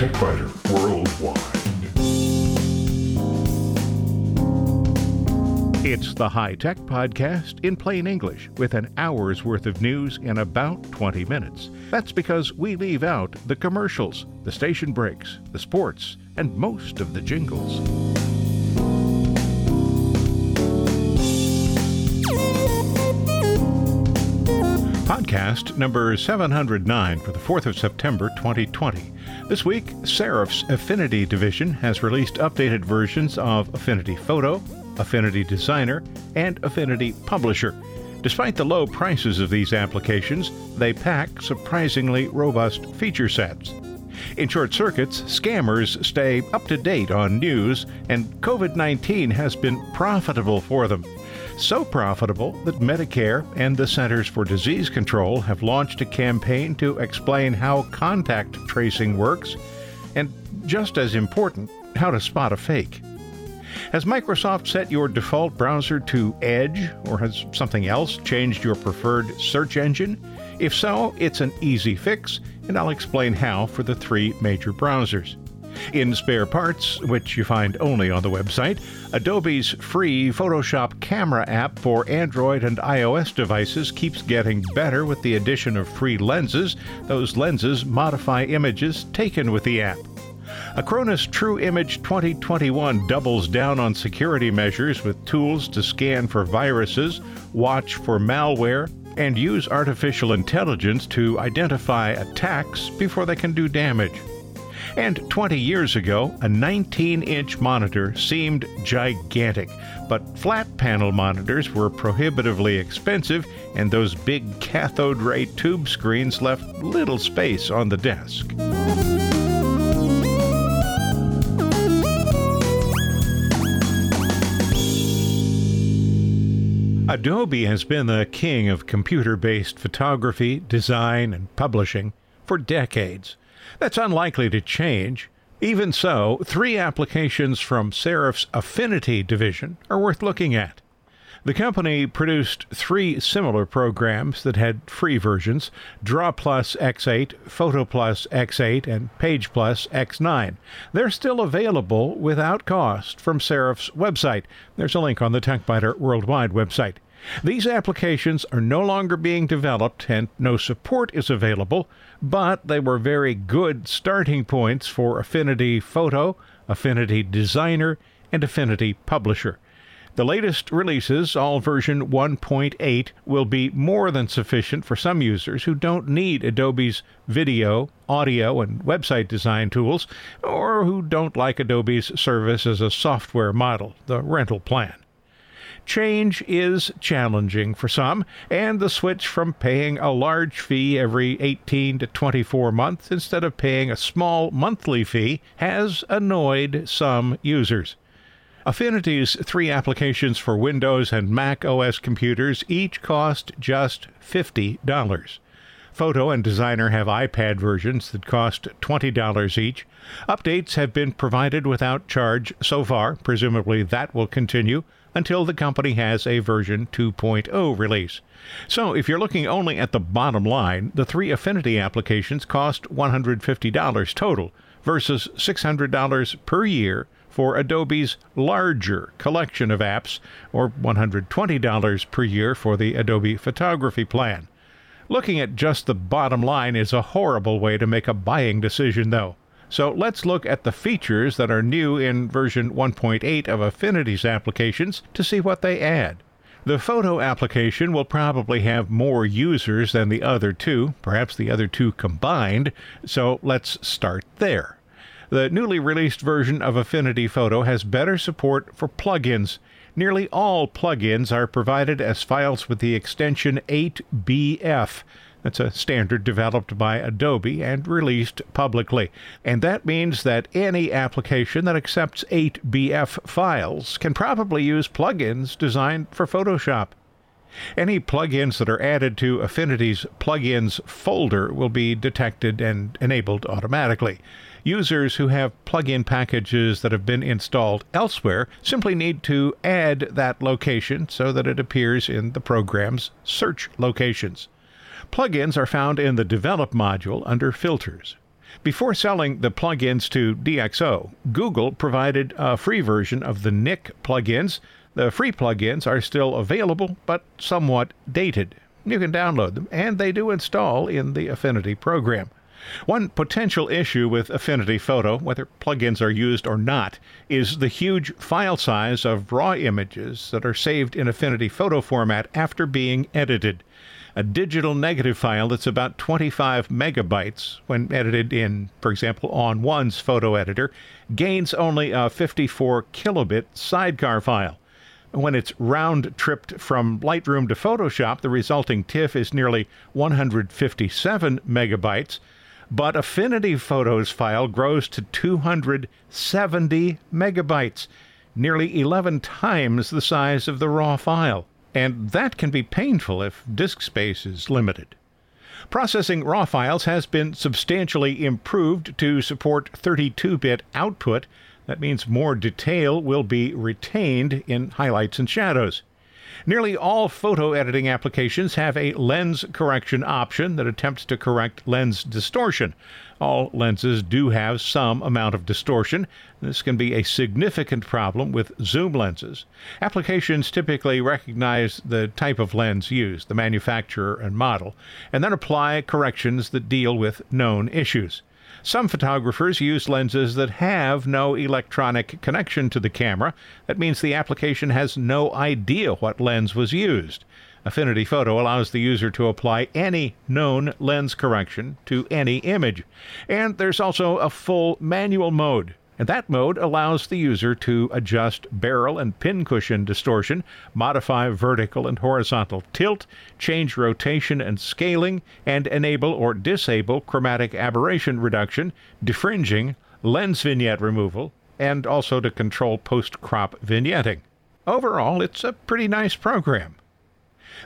Worldwide. It's the High Tech Podcast in plain English with an hour's worth of news in about 20 minutes. That's because we leave out the commercials, the station breaks, the sports, and most of the jingles. Podcast number 709 for the 4th of September 2020. This week, Serif's Affinity division has released updated versions of Affinity Photo, Affinity Designer, and Affinity Publisher. Despite the low prices of these applications, they pack surprisingly robust feature sets. In short circuits, scammers stay up to date on news, and COVID 19 has been profitable for them. So profitable that Medicare and the Centers for Disease Control have launched a campaign to explain how contact tracing works, and just as important, how to spot a fake. Has Microsoft set your default browser to Edge, or has something else changed your preferred search engine? If so, it's an easy fix, and I'll explain how for the three major browsers. In spare parts, which you find only on the website, Adobe's free Photoshop camera app for Android and iOS devices keeps getting better with the addition of free lenses. Those lenses modify images taken with the app. Acronis True Image 2021 doubles down on security measures with tools to scan for viruses, watch for malware, and use artificial intelligence to identify attacks before they can do damage. And 20 years ago, a 19 inch monitor seemed gigantic, but flat panel monitors were prohibitively expensive, and those big cathode ray tube screens left little space on the desk. Adobe has been the king of computer based photography, design, and publishing for decades. That's unlikely to change. Even so, three applications from Serif's Affinity division are worth looking at. The company produced three similar programs that had free versions Draw Plus X8, Photo Plus X8, and Page Plus X9. They're still available without cost from Serif's website. There's a link on the TechByter Worldwide website. These applications are no longer being developed and no support is available, but they were very good starting points for Affinity Photo, Affinity Designer, and Affinity Publisher. The latest releases, all version 1.8, will be more than sufficient for some users who don't need Adobe's video, audio, and website design tools, or who don't like Adobe's service as a software model, the rental plan. Change is challenging for some, and the switch from paying a large fee every 18 to 24 months instead of paying a small monthly fee has annoyed some users. Affinity's three applications for Windows and Mac OS computers each cost just $50. Photo and Designer have iPad versions that cost $20 each. Updates have been provided without charge so far. Presumably that will continue until the company has a version 2.0 release. So, if you're looking only at the bottom line, the three Affinity applications cost $150 total versus $600 per year for Adobe's larger collection of apps, or $120 per year for the Adobe Photography plan. Looking at just the bottom line is a horrible way to make a buying decision, though. So let's look at the features that are new in version 1.8 of Affinity's applications to see what they add. The photo application will probably have more users than the other two, perhaps the other two combined, so let's start there. The newly released version of Affinity Photo has better support for plugins. Nearly all plugins are provided as files with the extension 8BF. That's a standard developed by Adobe and released publicly. And that means that any application that accepts 8BF files can probably use plugins designed for Photoshop. Any plugins that are added to Affinity's plugins folder will be detected and enabled automatically. Users who have plugin packages that have been installed elsewhere simply need to add that location so that it appears in the program's search locations. Plugins are found in the Develop module under Filters. Before selling the plugins to DxO, Google provided a free version of the Nik plugins. The free plugins are still available, but somewhat dated. You can download them, and they do install in the Affinity program. One potential issue with Affinity Photo, whether plugins are used or not, is the huge file size of raw images that are saved in Affinity Photo format after being edited. A digital negative file that's about 25 megabytes, when edited in, for example, ON1's photo editor, gains only a 54 kilobit sidecar file. When it's round tripped from Lightroom to Photoshop, the resulting TIFF is nearly 157 megabytes but Affinity Photos file grows to 270 megabytes, nearly 11 times the size of the raw file. And that can be painful if disk space is limited. Processing raw files has been substantially improved to support 32 bit output. That means more detail will be retained in highlights and shadows. Nearly all photo editing applications have a lens correction option that attempts to correct lens distortion. All lenses do have some amount of distortion. This can be a significant problem with zoom lenses. Applications typically recognize the type of lens used, the manufacturer and model, and then apply corrections that deal with known issues. Some photographers use lenses that have no electronic connection to the camera. That means the application has no idea what lens was used. Affinity Photo allows the user to apply any known lens correction to any image. And there's also a full manual mode. And that mode allows the user to adjust barrel and pincushion distortion, modify vertical and horizontal tilt, change rotation and scaling, and enable or disable chromatic aberration reduction, defringing, lens vignette removal, and also to control post crop vignetting. Overall, it's a pretty nice program.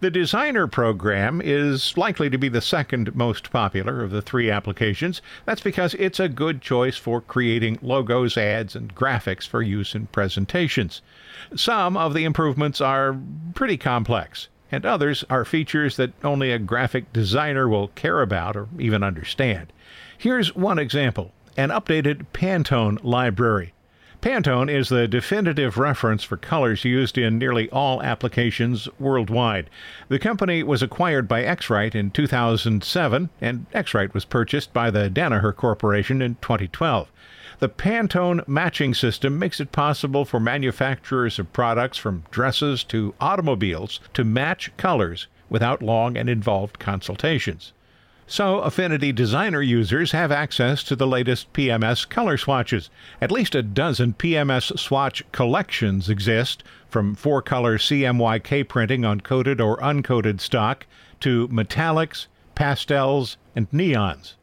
The Designer program is likely to be the second most popular of the three applications. That's because it's a good choice for creating logos, ads, and graphics for use in presentations. Some of the improvements are pretty complex, and others are features that only a graphic designer will care about or even understand. Here's one example an updated Pantone library. Pantone is the definitive reference for colors used in nearly all applications worldwide. The company was acquired by X-Rite in 2007, and X-Rite was purchased by the Danaher Corporation in 2012. The Pantone matching system makes it possible for manufacturers of products from dresses to automobiles to match colors without long and involved consultations. So, Affinity Designer users have access to the latest PMS color swatches. At least a dozen PMS swatch collections exist, from four color CMYK printing on coated or uncoated stock to metallics, pastels, and neons.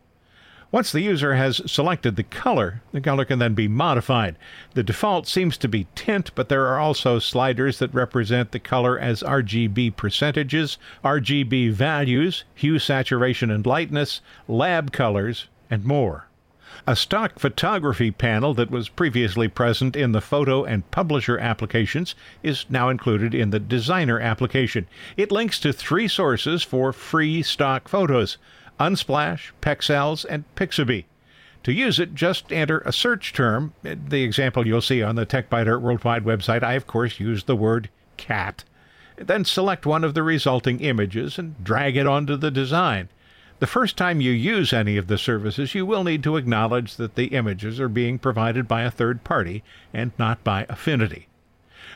Once the user has selected the color, the color can then be modified. The default seems to be tint, but there are also sliders that represent the color as RGB percentages, RGB values, hue, saturation, and lightness, lab colors, and more. A stock photography panel that was previously present in the photo and publisher applications is now included in the designer application. It links to three sources for free stock photos Unsplash, Pexels, and Pixabay. To use it, just enter a search term. The example you'll see on the TechByter Worldwide website, I of course used the word cat. Then select one of the resulting images and drag it onto the design. The first time you use any of the services, you will need to acknowledge that the images are being provided by a third party and not by Affinity.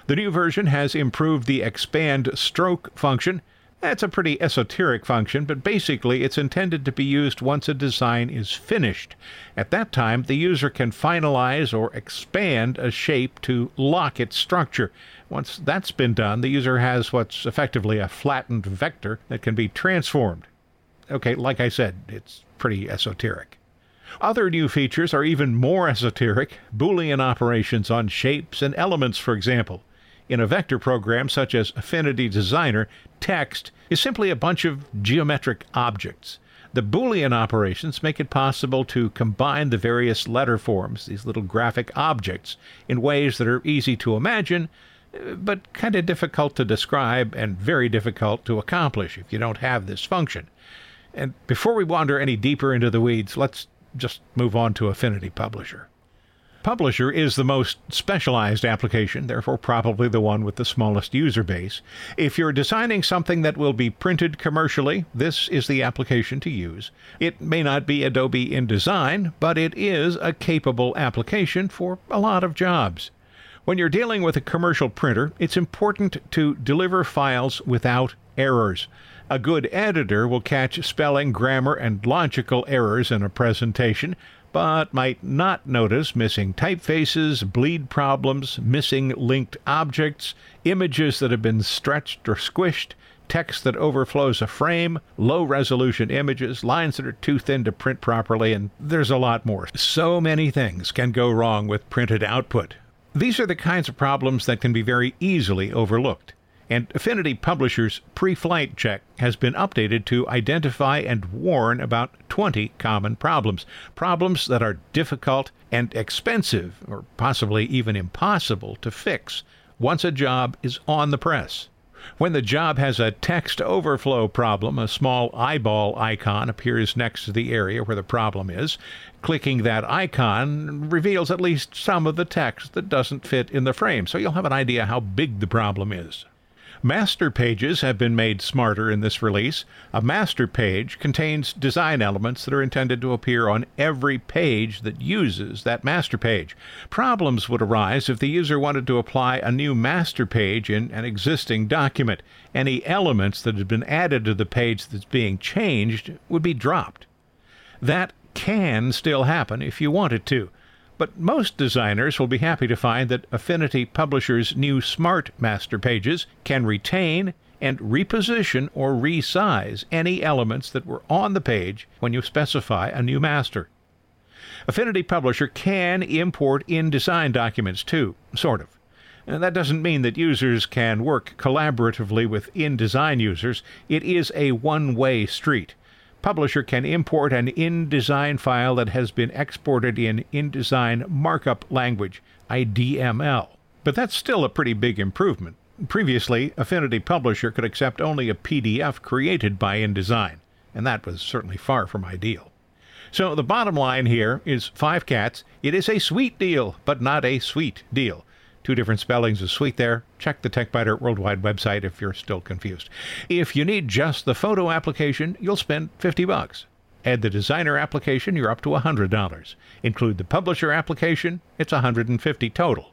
The new version has improved the expand stroke function that's a pretty esoteric function, but basically it's intended to be used once a design is finished. At that time, the user can finalize or expand a shape to lock its structure. Once that's been done, the user has what's effectively a flattened vector that can be transformed. Okay, like I said, it's pretty esoteric. Other new features are even more esoteric Boolean operations on shapes and elements, for example. In a vector program such as Affinity Designer, text is simply a bunch of geometric objects. The Boolean operations make it possible to combine the various letter forms, these little graphic objects, in ways that are easy to imagine, but kind of difficult to describe and very difficult to accomplish if you don't have this function. And before we wander any deeper into the weeds, let's just move on to Affinity Publisher. Publisher is the most specialized application, therefore, probably the one with the smallest user base. If you're designing something that will be printed commercially, this is the application to use. It may not be Adobe InDesign, but it is a capable application for a lot of jobs. When you're dealing with a commercial printer, it's important to deliver files without errors. A good editor will catch spelling, grammar, and logical errors in a presentation, but might not notice missing typefaces, bleed problems, missing linked objects, images that have been stretched or squished, text that overflows a frame, low resolution images, lines that are too thin to print properly, and there's a lot more. So many things can go wrong with printed output. These are the kinds of problems that can be very easily overlooked and Affinity Publishers' pre flight check has been updated to identify and warn about 20 common problems. Problems that are difficult and expensive, or possibly even impossible to fix once a job is on the press. When the job has a text overflow problem, a small eyeball icon appears next to the area where the problem is. Clicking that icon reveals at least some of the text that doesn't fit in the frame, so you'll have an idea how big the problem is. Master pages have been made smarter in this release. A master page contains design elements that are intended to appear on every page that uses that master page. Problems would arise if the user wanted to apply a new master page in an existing document. Any elements that had been added to the page that's being changed would be dropped. That can still happen if you wanted to. But most designers will be happy to find that Affinity Publisher's new Smart Master Pages can retain and reposition or resize any elements that were on the page when you specify a new master. Affinity Publisher can import InDesign documents too, sort of. And that doesn't mean that users can work collaboratively with InDesign users. It is a one way street publisher can import an InDesign file that has been exported in InDesign markup language, IDML. But that's still a pretty big improvement. Previously, Affinity Publisher could accept only a PDF created by InDesign, and that was certainly far from ideal. So the bottom line here is five cats. It is a sweet deal, but not a suite deal. Two different spellings of sweet there. Check the TechByter Worldwide website if you're still confused. If you need just the photo application, you'll spend 50 bucks. Add the designer application, you're up to $100. Include the publisher application, it's 150 total.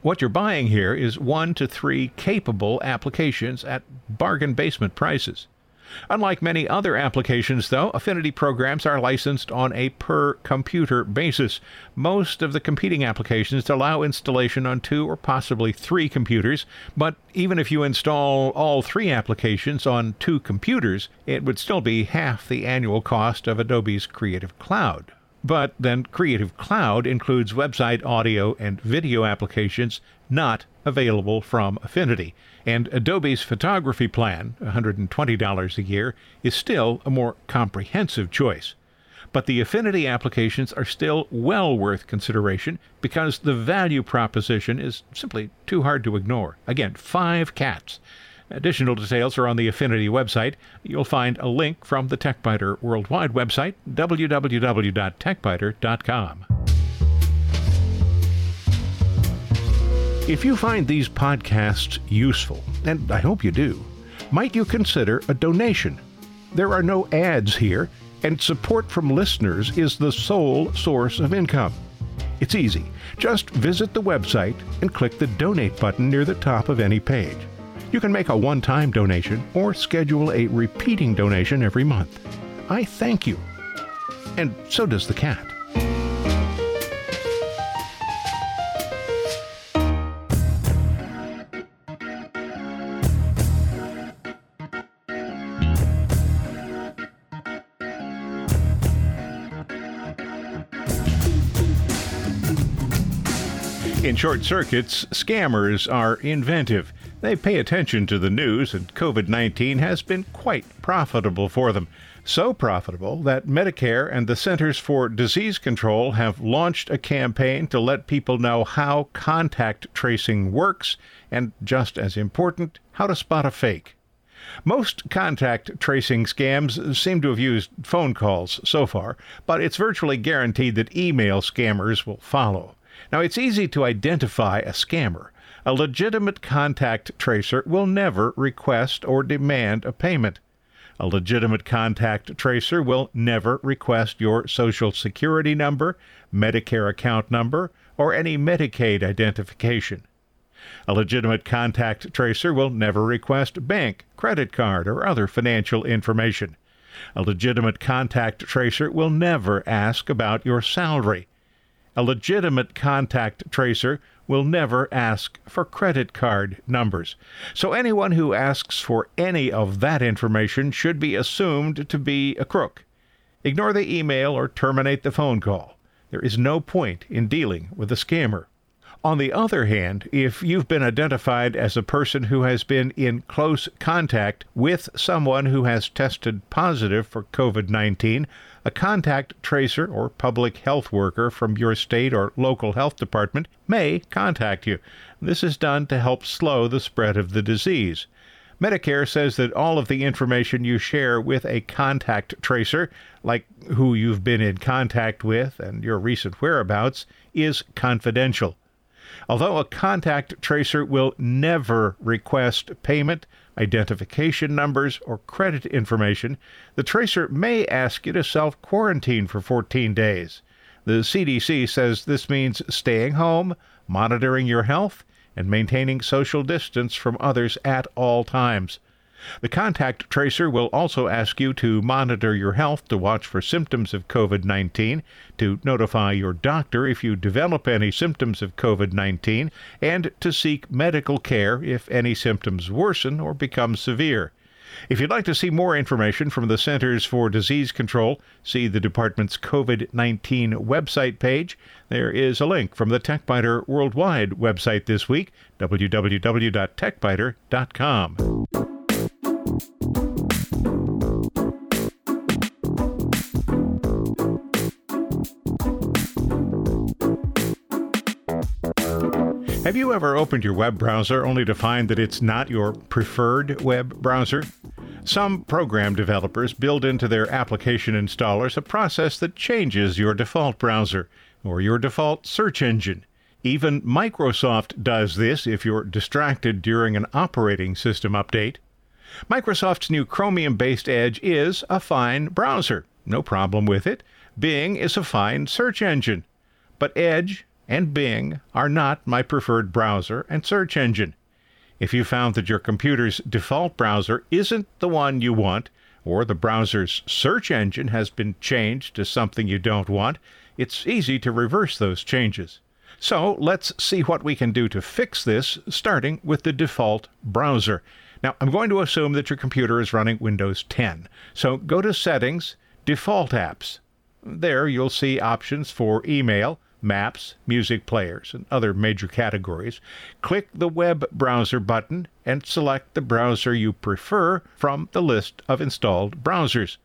What you're buying here is one to three capable applications at bargain basement prices. Unlike many other applications, though, Affinity programs are licensed on a per computer basis. Most of the competing applications allow installation on two or possibly three computers, but even if you install all three applications on two computers, it would still be half the annual cost of Adobe's Creative Cloud. But then Creative Cloud includes website audio and video applications not available from Affinity. And Adobe's photography plan, $120 a year, is still a more comprehensive choice. But the Affinity applications are still well worth consideration because the value proposition is simply too hard to ignore. Again, five cats. Additional details are on the Affinity website. You'll find a link from the TechByter Worldwide website, www.techbyter.com. If you find these podcasts useful, and I hope you do, might you consider a donation? There are no ads here, and support from listeners is the sole source of income. It's easy. Just visit the website and click the donate button near the top of any page. You can make a one time donation or schedule a repeating donation every month. I thank you. And so does the cat. Short circuits, scammers are inventive. They pay attention to the news, and COVID 19 has been quite profitable for them. So profitable that Medicare and the Centers for Disease Control have launched a campaign to let people know how contact tracing works, and just as important, how to spot a fake. Most contact tracing scams seem to have used phone calls so far, but it's virtually guaranteed that email scammers will follow. Now, it's easy to identify a scammer. A legitimate contact tracer will never request or demand a payment. A legitimate contact tracer will never request your Social Security number, Medicare account number, or any Medicaid identification. A legitimate contact tracer will never request bank, credit card, or other financial information. A legitimate contact tracer will never ask about your salary. A legitimate contact tracer will never ask for credit card numbers. So anyone who asks for any of that information should be assumed to be a crook. Ignore the email or terminate the phone call. There is no point in dealing with a scammer. On the other hand, if you've been identified as a person who has been in close contact with someone who has tested positive for COVID 19, a contact tracer or public health worker from your state or local health department may contact you. This is done to help slow the spread of the disease. Medicare says that all of the information you share with a contact tracer, like who you've been in contact with and your recent whereabouts, is confidential. Although a contact tracer will never request payment, identification numbers, or credit information, the tracer may ask you to self quarantine for 14 days. The CDC says this means staying home, monitoring your health, and maintaining social distance from others at all times. The contact tracer will also ask you to monitor your health to watch for symptoms of COVID 19, to notify your doctor if you develop any symptoms of COVID 19, and to seek medical care if any symptoms worsen or become severe. If you'd like to see more information from the Centers for Disease Control, see the department's COVID 19 website page. There is a link from the TechByter Worldwide website this week, www.techbyter.com. Have you ever opened your web browser only to find that it's not your preferred web browser? Some program developers build into their application installers a process that changes your default browser or your default search engine. Even Microsoft does this if you're distracted during an operating system update. Microsoft's new Chromium based Edge is a fine browser. No problem with it. Bing is a fine search engine. But Edge and Bing are not my preferred browser and search engine. If you found that your computer's default browser isn't the one you want, or the browser's search engine has been changed to something you don't want, it's easy to reverse those changes. So let's see what we can do to fix this, starting with the default browser. Now, I'm going to assume that your computer is running Windows 10. So go to Settings, Default Apps. There you'll see options for email, maps, music players, and other major categories, click the web browser button and select the browser you prefer from the list of installed browsers.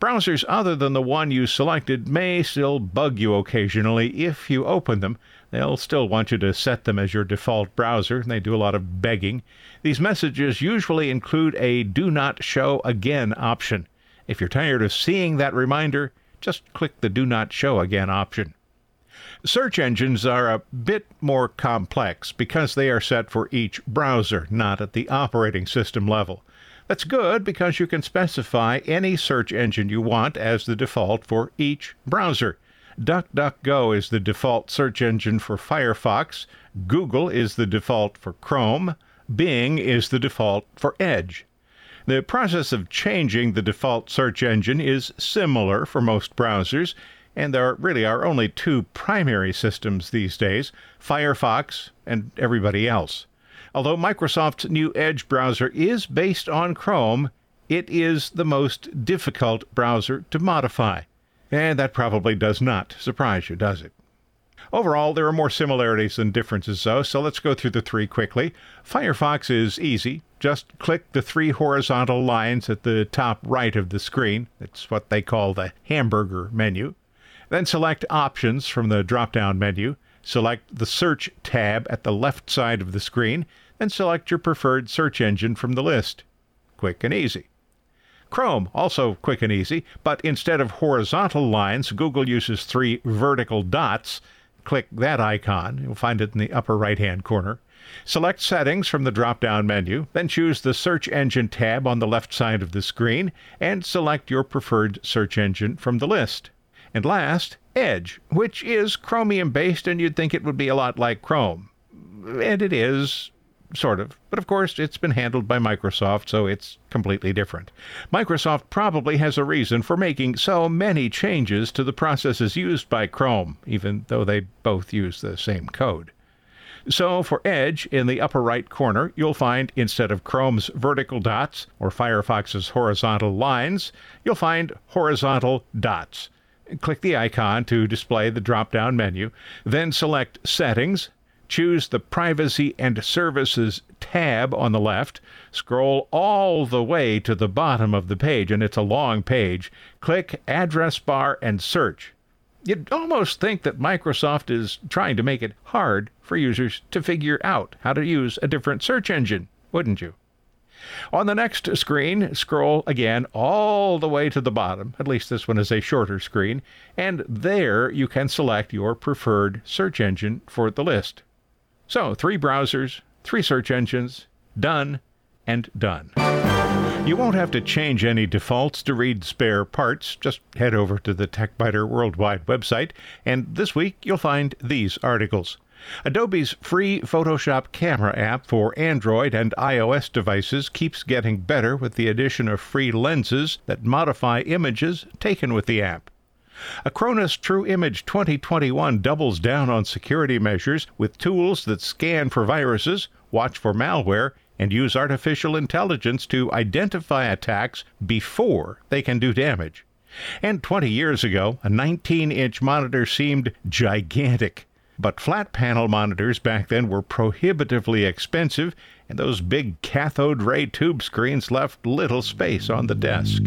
Browsers other than the one you selected may still bug you occasionally if you open them. They'll still want you to set them as your default browser, and they do a lot of begging. These messages usually include a Do Not Show Again option. If you're tired of seeing that reminder, just click the Do Not Show Again option. Search engines are a bit more complex because they are set for each browser, not at the operating system level. That's good because you can specify any search engine you want as the default for each browser. DuckDuckGo is the default search engine for Firefox, Google is the default for Chrome, Bing is the default for Edge. The process of changing the default search engine is similar for most browsers and there really are only two primary systems these days Firefox and everybody else. Although Microsoft's new Edge browser is based on Chrome, it is the most difficult browser to modify. And that probably does not surprise you, does it? Overall, there are more similarities than differences, though, so let's go through the three quickly. Firefox is easy. Just click the three horizontal lines at the top right of the screen. It's what they call the hamburger menu. Then select Options from the drop down menu. Select the Search tab at the left side of the screen, then select your preferred search engine from the list. quick and easy. Chrome, also quick and easy, but instead of horizontal lines, Google uses three vertical dots. Click that icon, you'll find it in the upper right hand corner. Select Settings from the drop down menu, then choose the Search Engine tab on the left side of the screen, and select your preferred search engine from the list. And last, Edge, which is Chromium based, and you'd think it would be a lot like Chrome. And it is, sort of. But of course, it's been handled by Microsoft, so it's completely different. Microsoft probably has a reason for making so many changes to the processes used by Chrome, even though they both use the same code. So for Edge, in the upper right corner, you'll find instead of Chrome's vertical dots or Firefox's horizontal lines, you'll find horizontal dots. Click the icon to display the drop down menu, then select Settings, choose the Privacy and Services tab on the left, scroll all the way to the bottom of the page, and it's a long page. Click Address Bar and Search. You'd almost think that Microsoft is trying to make it hard for users to figure out how to use a different search engine, wouldn't you? On the next screen, scroll again all the way to the bottom. At least this one is a shorter screen. And there you can select your preferred search engine for the list. So, three browsers, three search engines, done and done. You won't have to change any defaults to read spare parts. Just head over to the TechByter Worldwide website, and this week you'll find these articles. Adobe's free Photoshop camera app for Android and iOS devices keeps getting better with the addition of free lenses that modify images taken with the app. Acronis True Image 2021 doubles down on security measures with tools that scan for viruses, watch for malware, and use artificial intelligence to identify attacks before they can do damage. And 20 years ago, a 19 inch monitor seemed gigantic. But flat panel monitors back then were prohibitively expensive, and those big cathode ray tube screens left little space on the desk.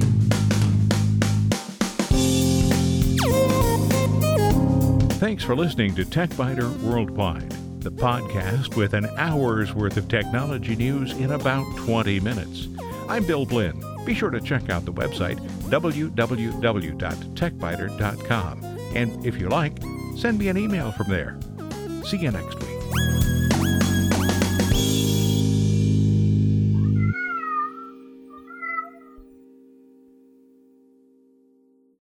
Thanks for listening to TechByter Worldwide the podcast with an hour's worth of technology news in about 20 minutes. I'm Bill Blinn. Be sure to check out the website www.techbyter.com. And if you like, send me an email from there. See you next week.